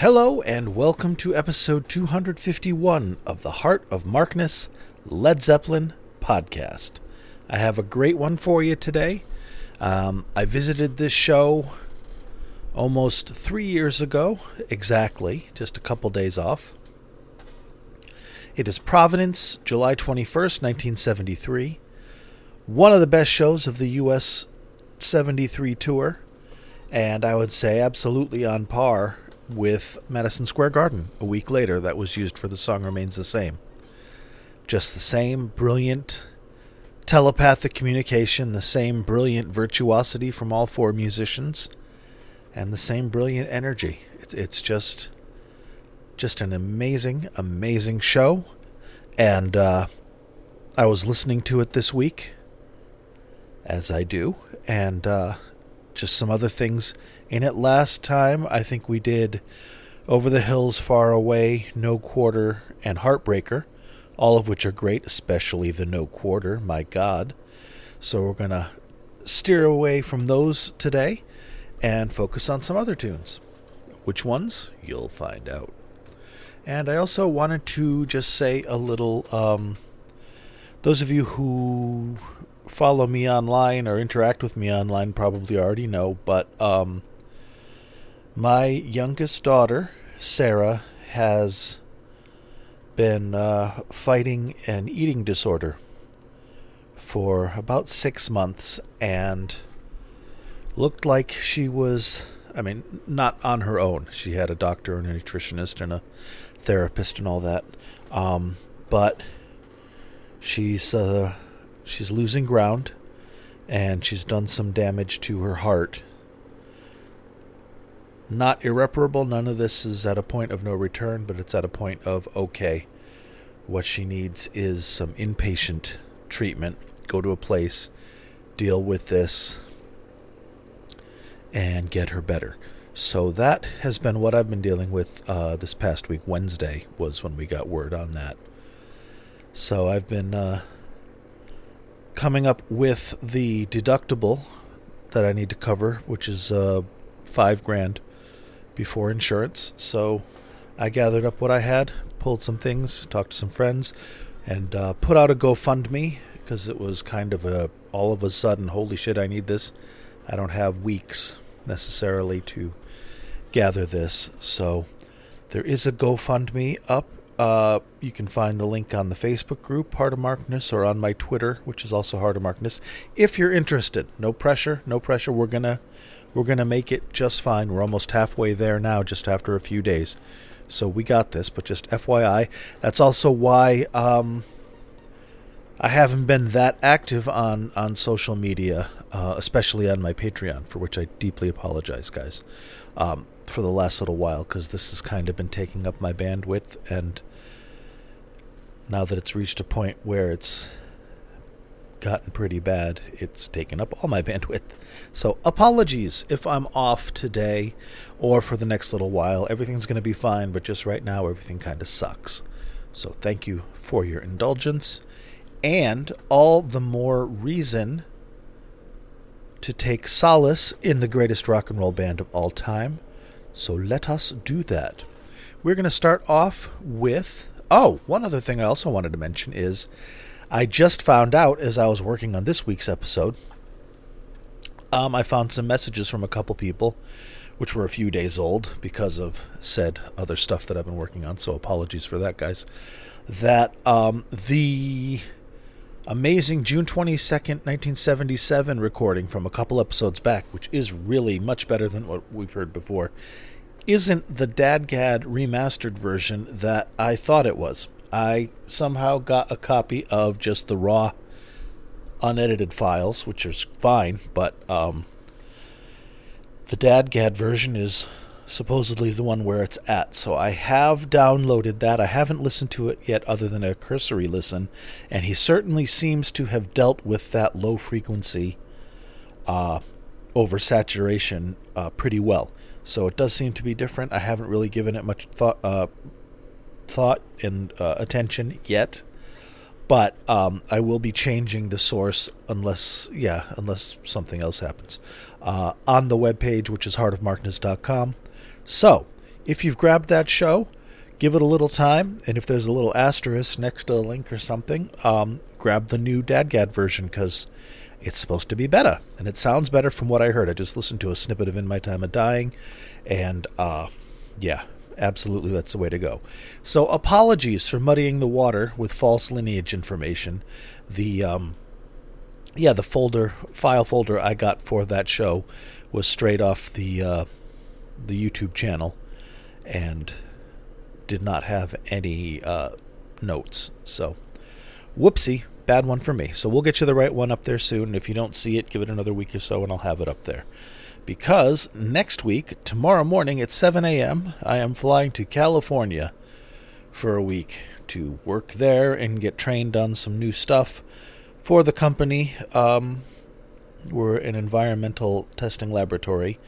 Hello, and welcome to episode 251 of the Heart of Markness Led Zeppelin podcast. I have a great one for you today. Um, I visited this show almost three years ago, exactly, just a couple days off. It is Providence, July 21st, 1973. One of the best shows of the US 73 tour, and I would say absolutely on par with Madison Square Garden a week later that was used for The Song Remains the Same. Just the same brilliant telepathic communication, the same brilliant virtuosity from all four musicians, and the same brilliant energy. It's, it's just just an amazing, amazing show. And uh, I was listening to it this week, as I do, and uh, just some other things in it. Last time, I think we did Over the Hills, Far Away, No Quarter, and Heartbreaker, all of which are great, especially the No Quarter, my God. So we're going to steer away from those today and focus on some other tunes. Which ones? You'll find out. And I also wanted to just say a little. Um, those of you who follow me online or interact with me online probably already know, but um, my youngest daughter, Sarah, has been uh, fighting an eating disorder for about six months and looked like she was, I mean, not on her own. She had a doctor and a nutritionist and a therapist and all that. Um, but she's uh, she's losing ground, and she's done some damage to her heart. Not irreparable. None of this is at a point of no return, but it's at a point of okay. What she needs is some inpatient treatment. Go to a place, deal with this, and get her better. So that has been what I've been dealing with uh, this past week. Wednesday was when we got word on that. So I've been uh, coming up with the deductible that I need to cover, which is uh, five grand before insurance. So I gathered up what I had, pulled some things, talked to some friends, and uh, put out a GoFundMe because it was kind of a all of a sudden, holy shit, I need this. I don't have weeks necessarily to gather this. So there is a GoFundMe up. Uh, you can find the link on the Facebook group, Heart of Markness, or on my Twitter, which is also Heart of Markness. If you're interested, no pressure, no pressure. We're gonna we're gonna make it just fine. We're almost halfway there now, just after a few days. So we got this, but just FYI, that's also why um, I haven't been that active on on social media, uh, especially on my Patreon, for which I deeply apologize, guys, um, for the last little while, because this has kind of been taking up my bandwidth, and now that it's reached a point where it's gotten pretty bad, it's taken up all my bandwidth. So apologies if I'm off today or for the next little while. Everything's going to be fine, but just right now, everything kind of sucks. So thank you for your indulgence and all the more reason to take solace in the greatest rock and roll band of all time. So let us do that. We're going to start off with. Oh, one other thing I also wanted to mention is I just found out as I was working on this week's episode. Um, I found some messages from a couple people, which were a few days old because of said other stuff that I've been working on. So apologies for that, guys. That um, the amazing June 22nd, 1977 recording from a couple episodes back, which is really much better than what we've heard before, isn't the DADGAD remastered version that I thought it was. I somehow got a copy of just the raw, unedited files, which is fine, but um, the DADGAD version is supposedly the one where it's at. So I have downloaded that. I haven't listened to it yet, other than a cursory listen, and he certainly seems to have dealt with that low frequency uh, oversaturation uh, pretty well. So it does seem to be different. I haven't really given it much thought, uh, thought and uh, attention yet, but um, I will be changing the source unless, yeah, unless something else happens. Uh, on the webpage, which is heartofmarkness.com, so, if you've grabbed that show, give it a little time, and if there's a little asterisk next to a link or something, um, grab the new Dadgad version because it's supposed to be better, and it sounds better from what I heard. I just listened to a snippet of "In My Time of Dying," and uh, yeah, absolutely, that's the way to go. So, apologies for muddying the water with false lineage information. The um, yeah, the folder file folder I got for that show was straight off the uh, the YouTube channel, and did not have any uh, notes. So, whoopsie, bad one for me. So we'll get you the right one up there soon. If you don't see it, give it another week or so, and I'll have it up there. Because next week, tomorrow morning at 7 a.m., I am flying to California for a week to work there and get trained on some new stuff for the company. Um, we're an environmental testing laboratory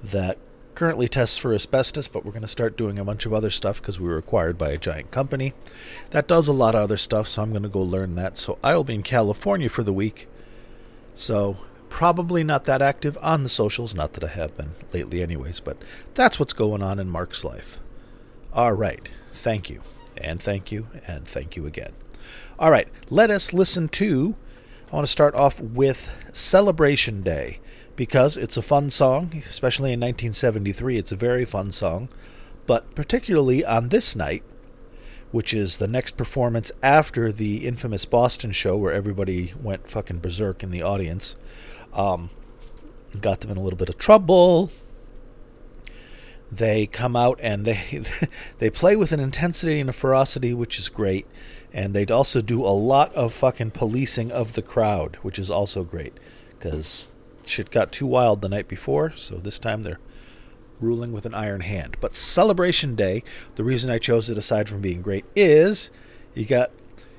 that currently tests for asbestos, but we're going to start doing a bunch of other stuff because we were acquired by a giant company that does a lot of other stuff. So I'm going to go learn that. So I will be in California for the week. So probably not that active on the socials, not that I have been lately, anyways. But that's what's going on in Mark's life. All right. Thank you. And thank you. And thank you again. All right. Let us listen to. I want to start off with Celebration Day because it's a fun song, especially in 1973. It's a very fun song. But particularly on this night, which is the next performance after the infamous Boston show where everybody went fucking berserk in the audience, um, got them in a little bit of trouble. They come out and they they play with an intensity and a ferocity which is great, and they'd also do a lot of fucking policing of the crowd, which is also great because shit got too wild the night before, so this time they're ruling with an iron hand. But Celebration Day, the reason I chose it aside from being great is you got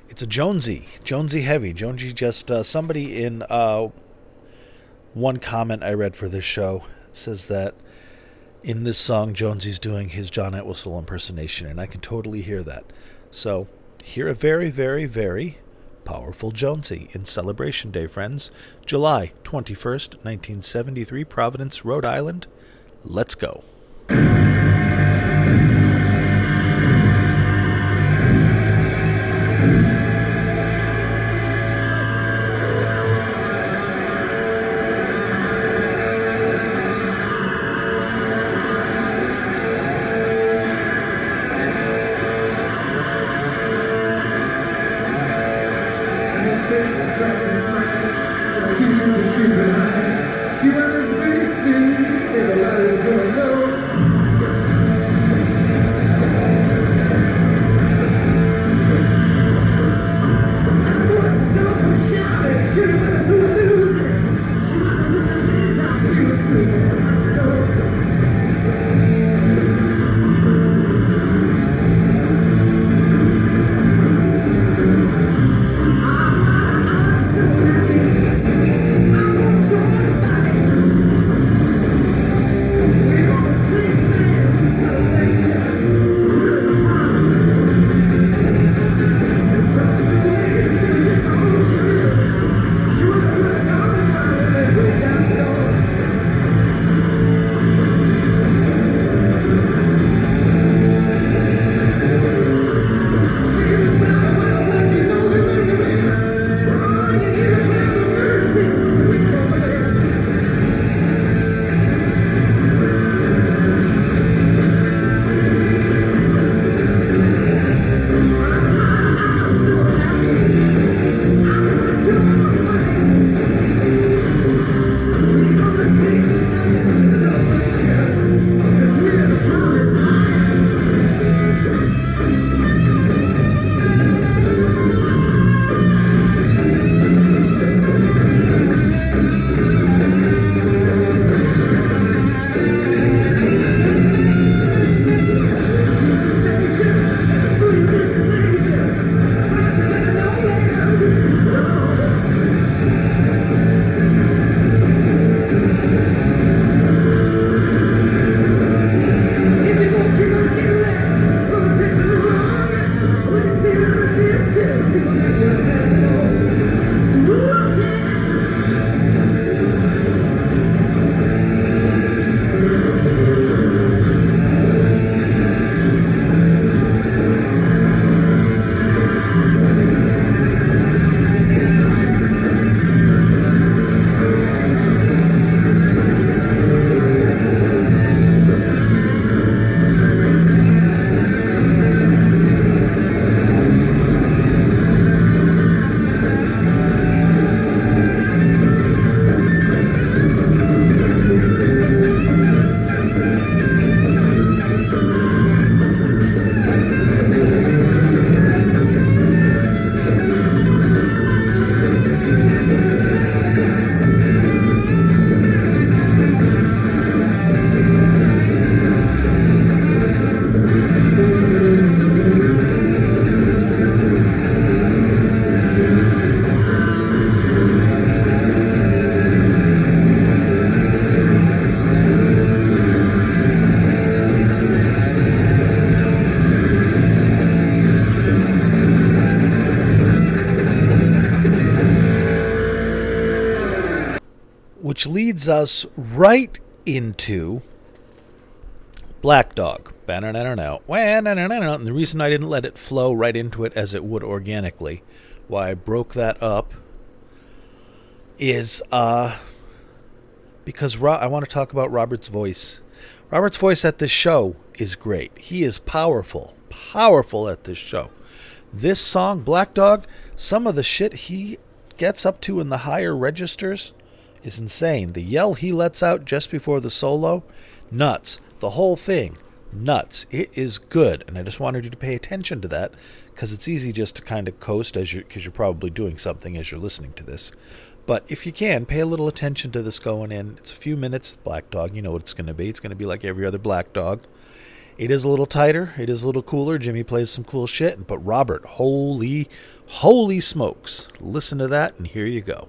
it's a Jonesy, Jonesy heavy. Jonesy just uh, somebody in uh, one comment I read for this show says that in this song Jonesy's doing his John Entwistle impersonation, and I can totally hear that. So hear a very, very, very Powerful Jonesy in Celebration Day, friends. July 21st, 1973, Providence, Rhode Island. Let's go. Leads us right into Black Dog. And the reason I didn't let it flow right into it as it would organically, why I broke that up, is uh, because Ro- I want to talk about Robert's voice. Robert's voice at this show is great. He is powerful, powerful at this show. This song, Black Dog, some of the shit he gets up to in the higher registers is insane. The yell he lets out just before the solo, nuts. The whole thing, nuts. It is good, and I just wanted you to pay attention to that because it's easy just to kind of coast as you because you're probably doing something as you're listening to this. But if you can, pay a little attention to this going in. It's a few minutes. Black Dog, you know what it's going to be. It's going to be like every other Black Dog. It is a little tighter. It is a little cooler. Jimmy plays some cool shit. But Robert, holy, holy smokes. Listen to that, and here you go.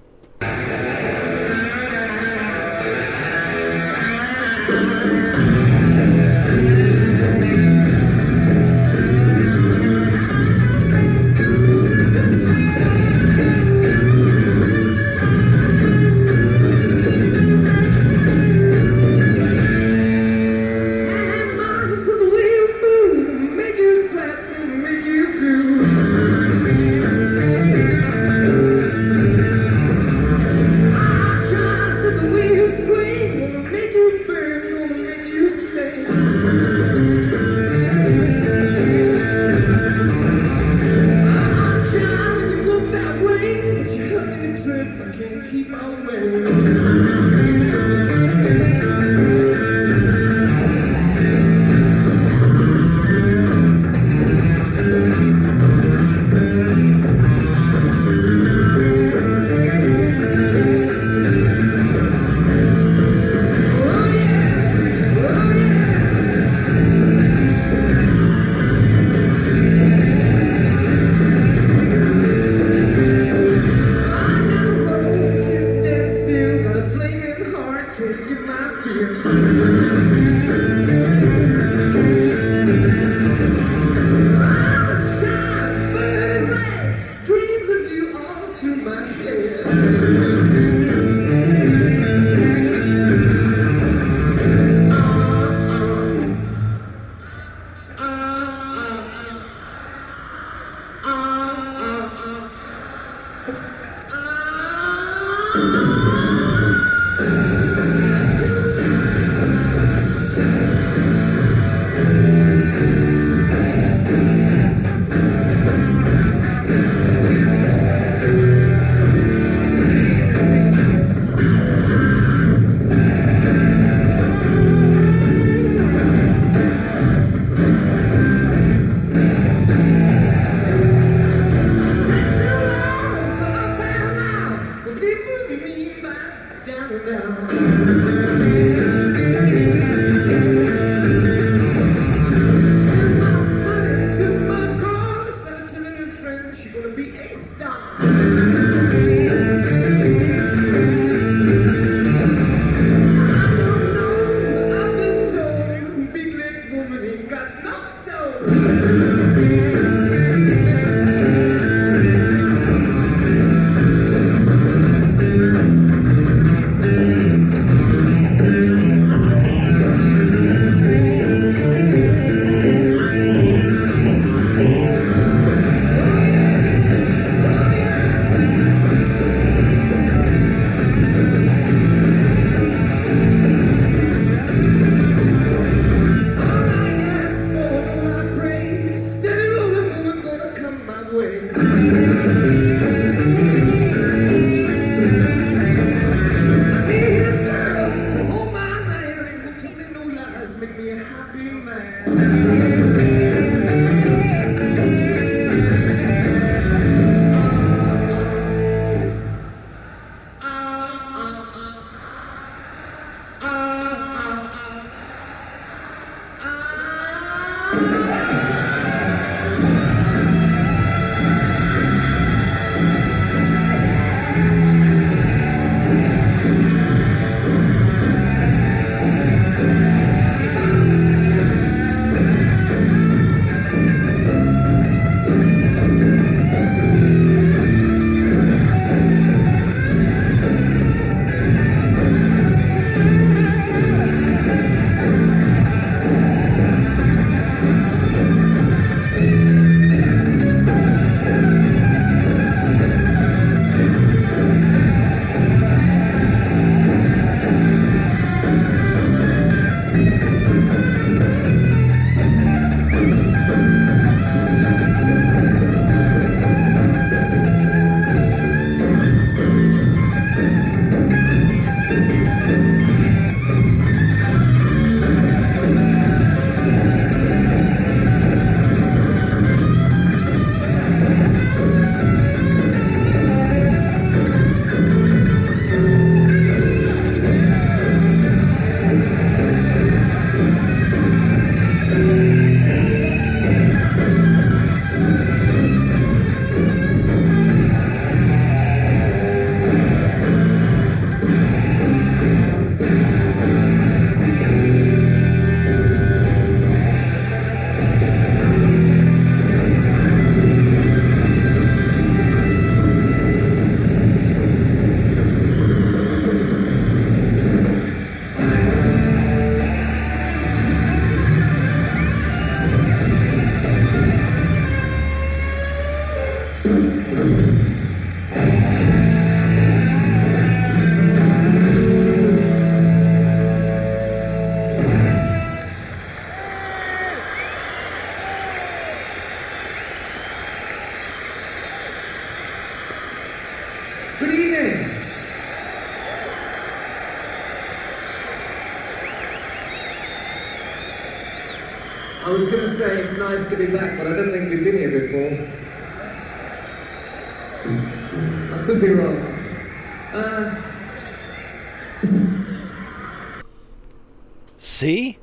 See?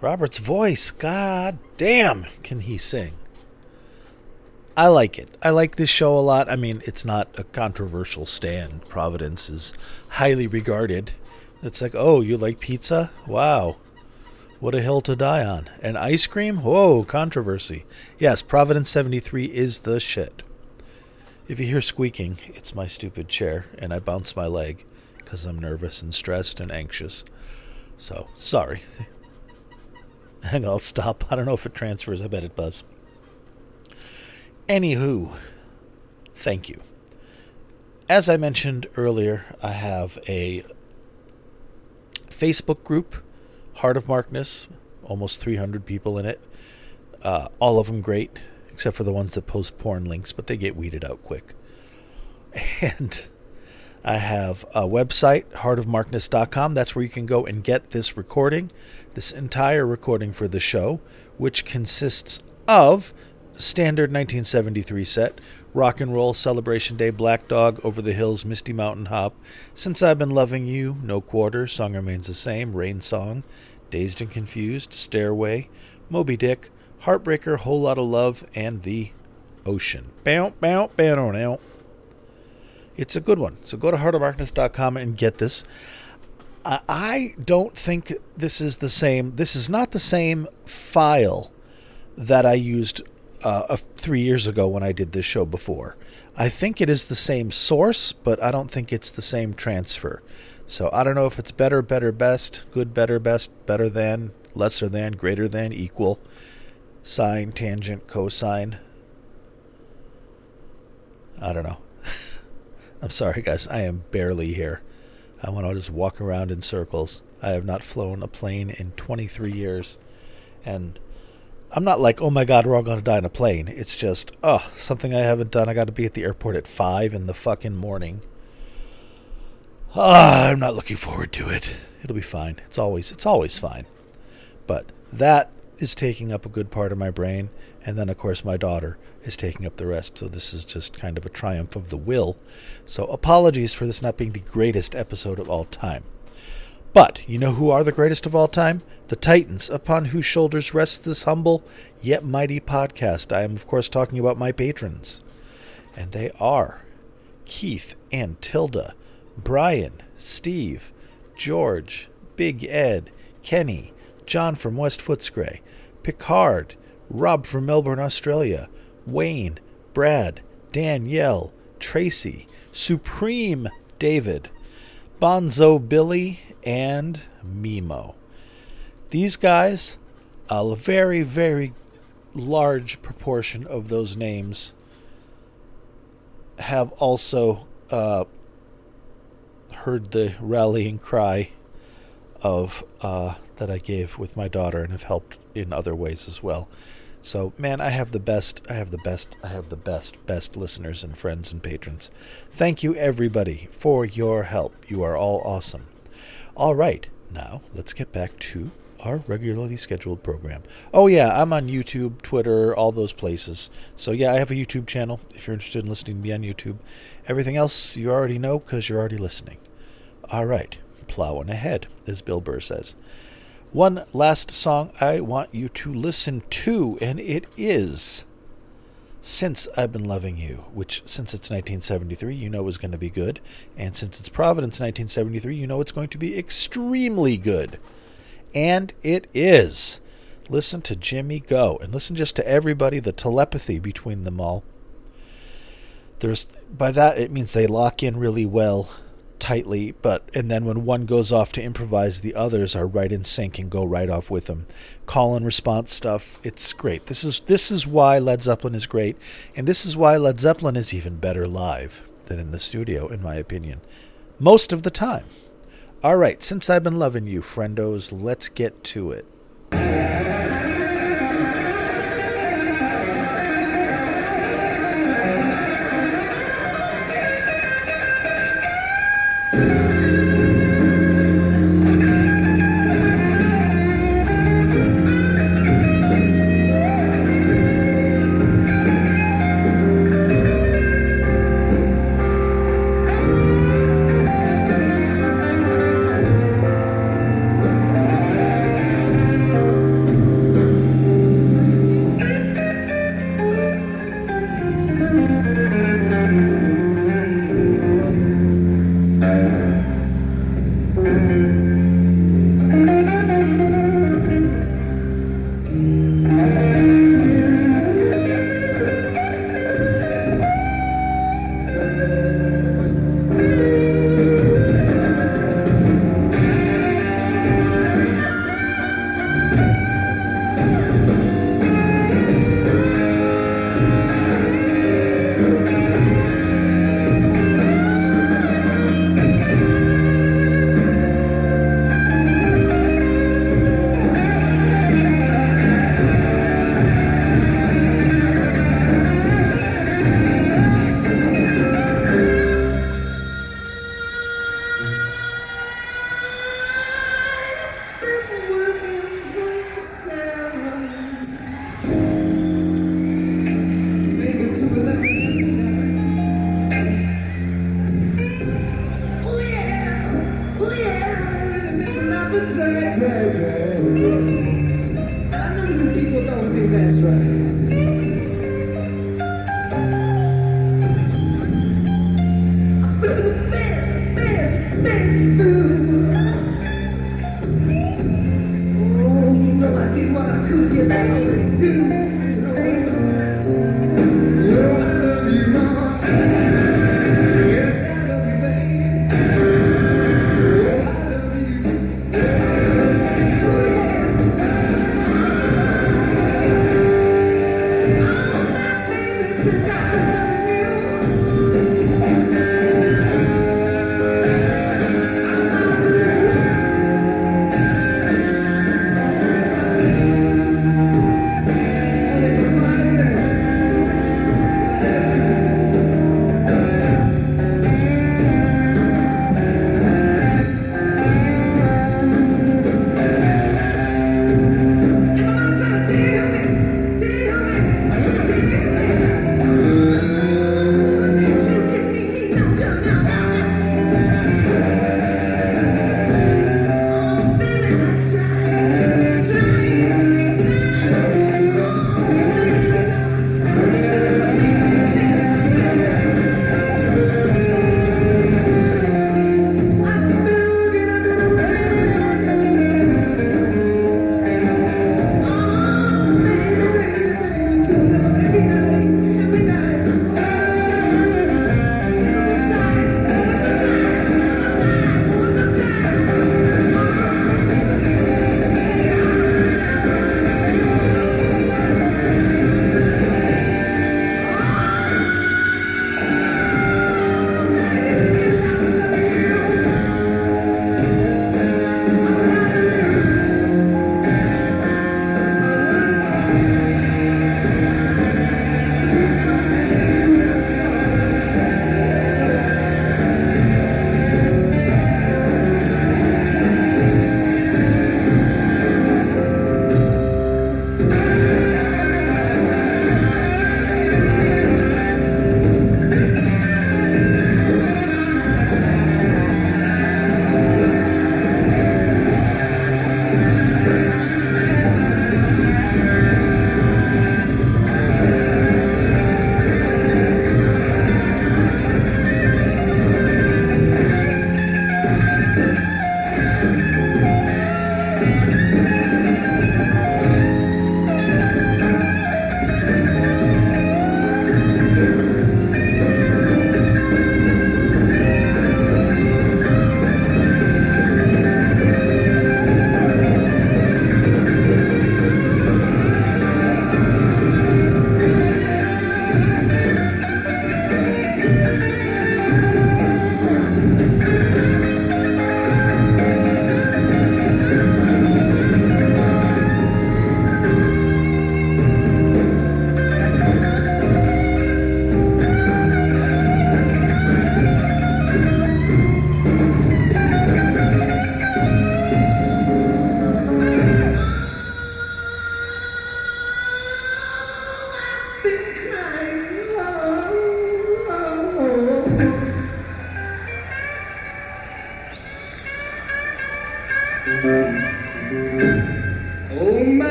Robert's voice, god damn, can he sing? I like it. I like this show a lot. I mean, it's not a controversial stand. Providence is highly regarded. It's like, oh, you like pizza? Wow. What a hill to die on. And ice cream? Whoa, controversy. Yes, Providence 73 is the shit. If you hear squeaking, it's my stupid chair, and I bounce my leg because I'm nervous and stressed and anxious. So, sorry. Hang on, I'll stop. I don't know if it transfers. I bet it does. Anywho, thank you. As I mentioned earlier, I have a Facebook group, Heart of Markness, almost 300 people in it. Uh, all of them great, except for the ones that post porn links, but they get weeded out quick. And I have a website, heartofmarkness.com. That's where you can go and get this recording, this entire recording for the show, which consists of standard 1973 set rock and roll celebration day black dog over the hills misty mountain hop since i've been loving you no quarter song remains the same rain song dazed and confused stairway moby dick heartbreaker whole lot of love and the ocean bow bow bow now it's a good one so go to heartofmarkness.com and get this I don't think this is the same. This is not the same file that I used uh, three years ago when I did this show before. I think it is the same source, but I don't think it's the same transfer. So I don't know if it's better, better, best, good, better, best, better than, lesser than, greater than, equal, sine, tangent, cosine. I don't know. I'm sorry, guys. I am barely here. I want to just walk around in circles. I have not flown a plane in 23 years. And I'm not like, oh my god, we're all going to die in a plane. It's just, oh, something I haven't done. I got to be at the airport at 5 in the fucking morning. Ah, I'm not looking forward to it. It'll be fine. It's always it's always fine. But that is taking up a good part of my brain, and then of course my daughter is taking up the rest. So this is just kind of a triumph of the will. So apologies for this not being the greatest episode of all time. But you know who are the greatest of all time? The Titans, upon whose shoulders rests this humble yet mighty podcast. I am, of course, talking about my patrons. And they are Keith and Tilda, Brian, Steve, George, Big Ed, Kenny, John from West Footscray, Picard, Rob from Melbourne, Australia, Wayne, Brad, Danielle, Tracy, Supreme David, Bonzo Billy, and Mimo. These guys, a very, very large proportion of those names have also uh, heard the rallying cry of uh, that I gave with my daughter and have helped in other ways as well. So, man, I have the best, I have the best, I have the best, best listeners and friends and patrons. Thank you, everybody, for your help. You are all awesome. All right, now let's get back to our regularly scheduled program. Oh, yeah, I'm on YouTube, Twitter, all those places. So, yeah, I have a YouTube channel if you're interested in listening to me on YouTube. Everything else you already know because you're already listening. All right, plowing ahead, as Bill Burr says. One last song I want you to listen to, and it is Since I've Been Loving You, which, since it's 1973, you know is going to be good. And since it's Providence 1973, you know it's going to be extremely good. And it is. Listen to Jimmy go, and listen just to everybody, the telepathy between them all. There's by that it means they lock in really well tightly, but and then when one goes off to improvise, the others are right in sync and go right off with them. Call and response stuff, it's great. This is this is why Led Zeppelin is great, and this is why Led Zeppelin is even better live than in the studio, in my opinion. Most of the time. All right, since I've been loving you, friendos, let's get to it.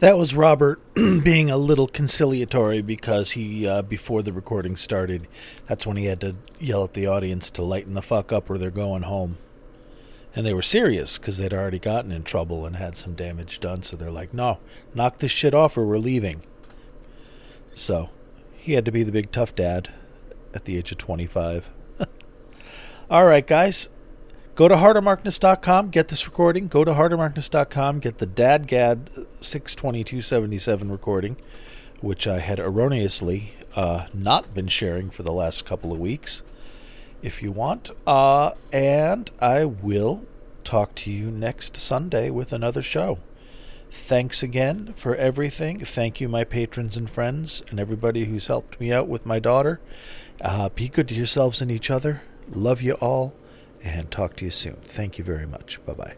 That was Robert being a little conciliatory because he, uh, before the recording started, that's when he had to yell at the audience to lighten the fuck up or they're going home. And they were serious because they'd already gotten in trouble and had some damage done. So they're like, no, knock this shit off or we're leaving. So he had to be the big tough dad at the age of 25. All right, guys. Go to hardermarkness.com, get this recording. Go to hardermarkness.com, get the DadGad 62277 recording, which I had erroneously uh, not been sharing for the last couple of weeks, if you want. Uh, and I will talk to you next Sunday with another show. Thanks again for everything. Thank you, my patrons and friends, and everybody who's helped me out with my daughter. Uh, be good to yourselves and each other. Love you all and talk to you soon. Thank you very much. Bye bye.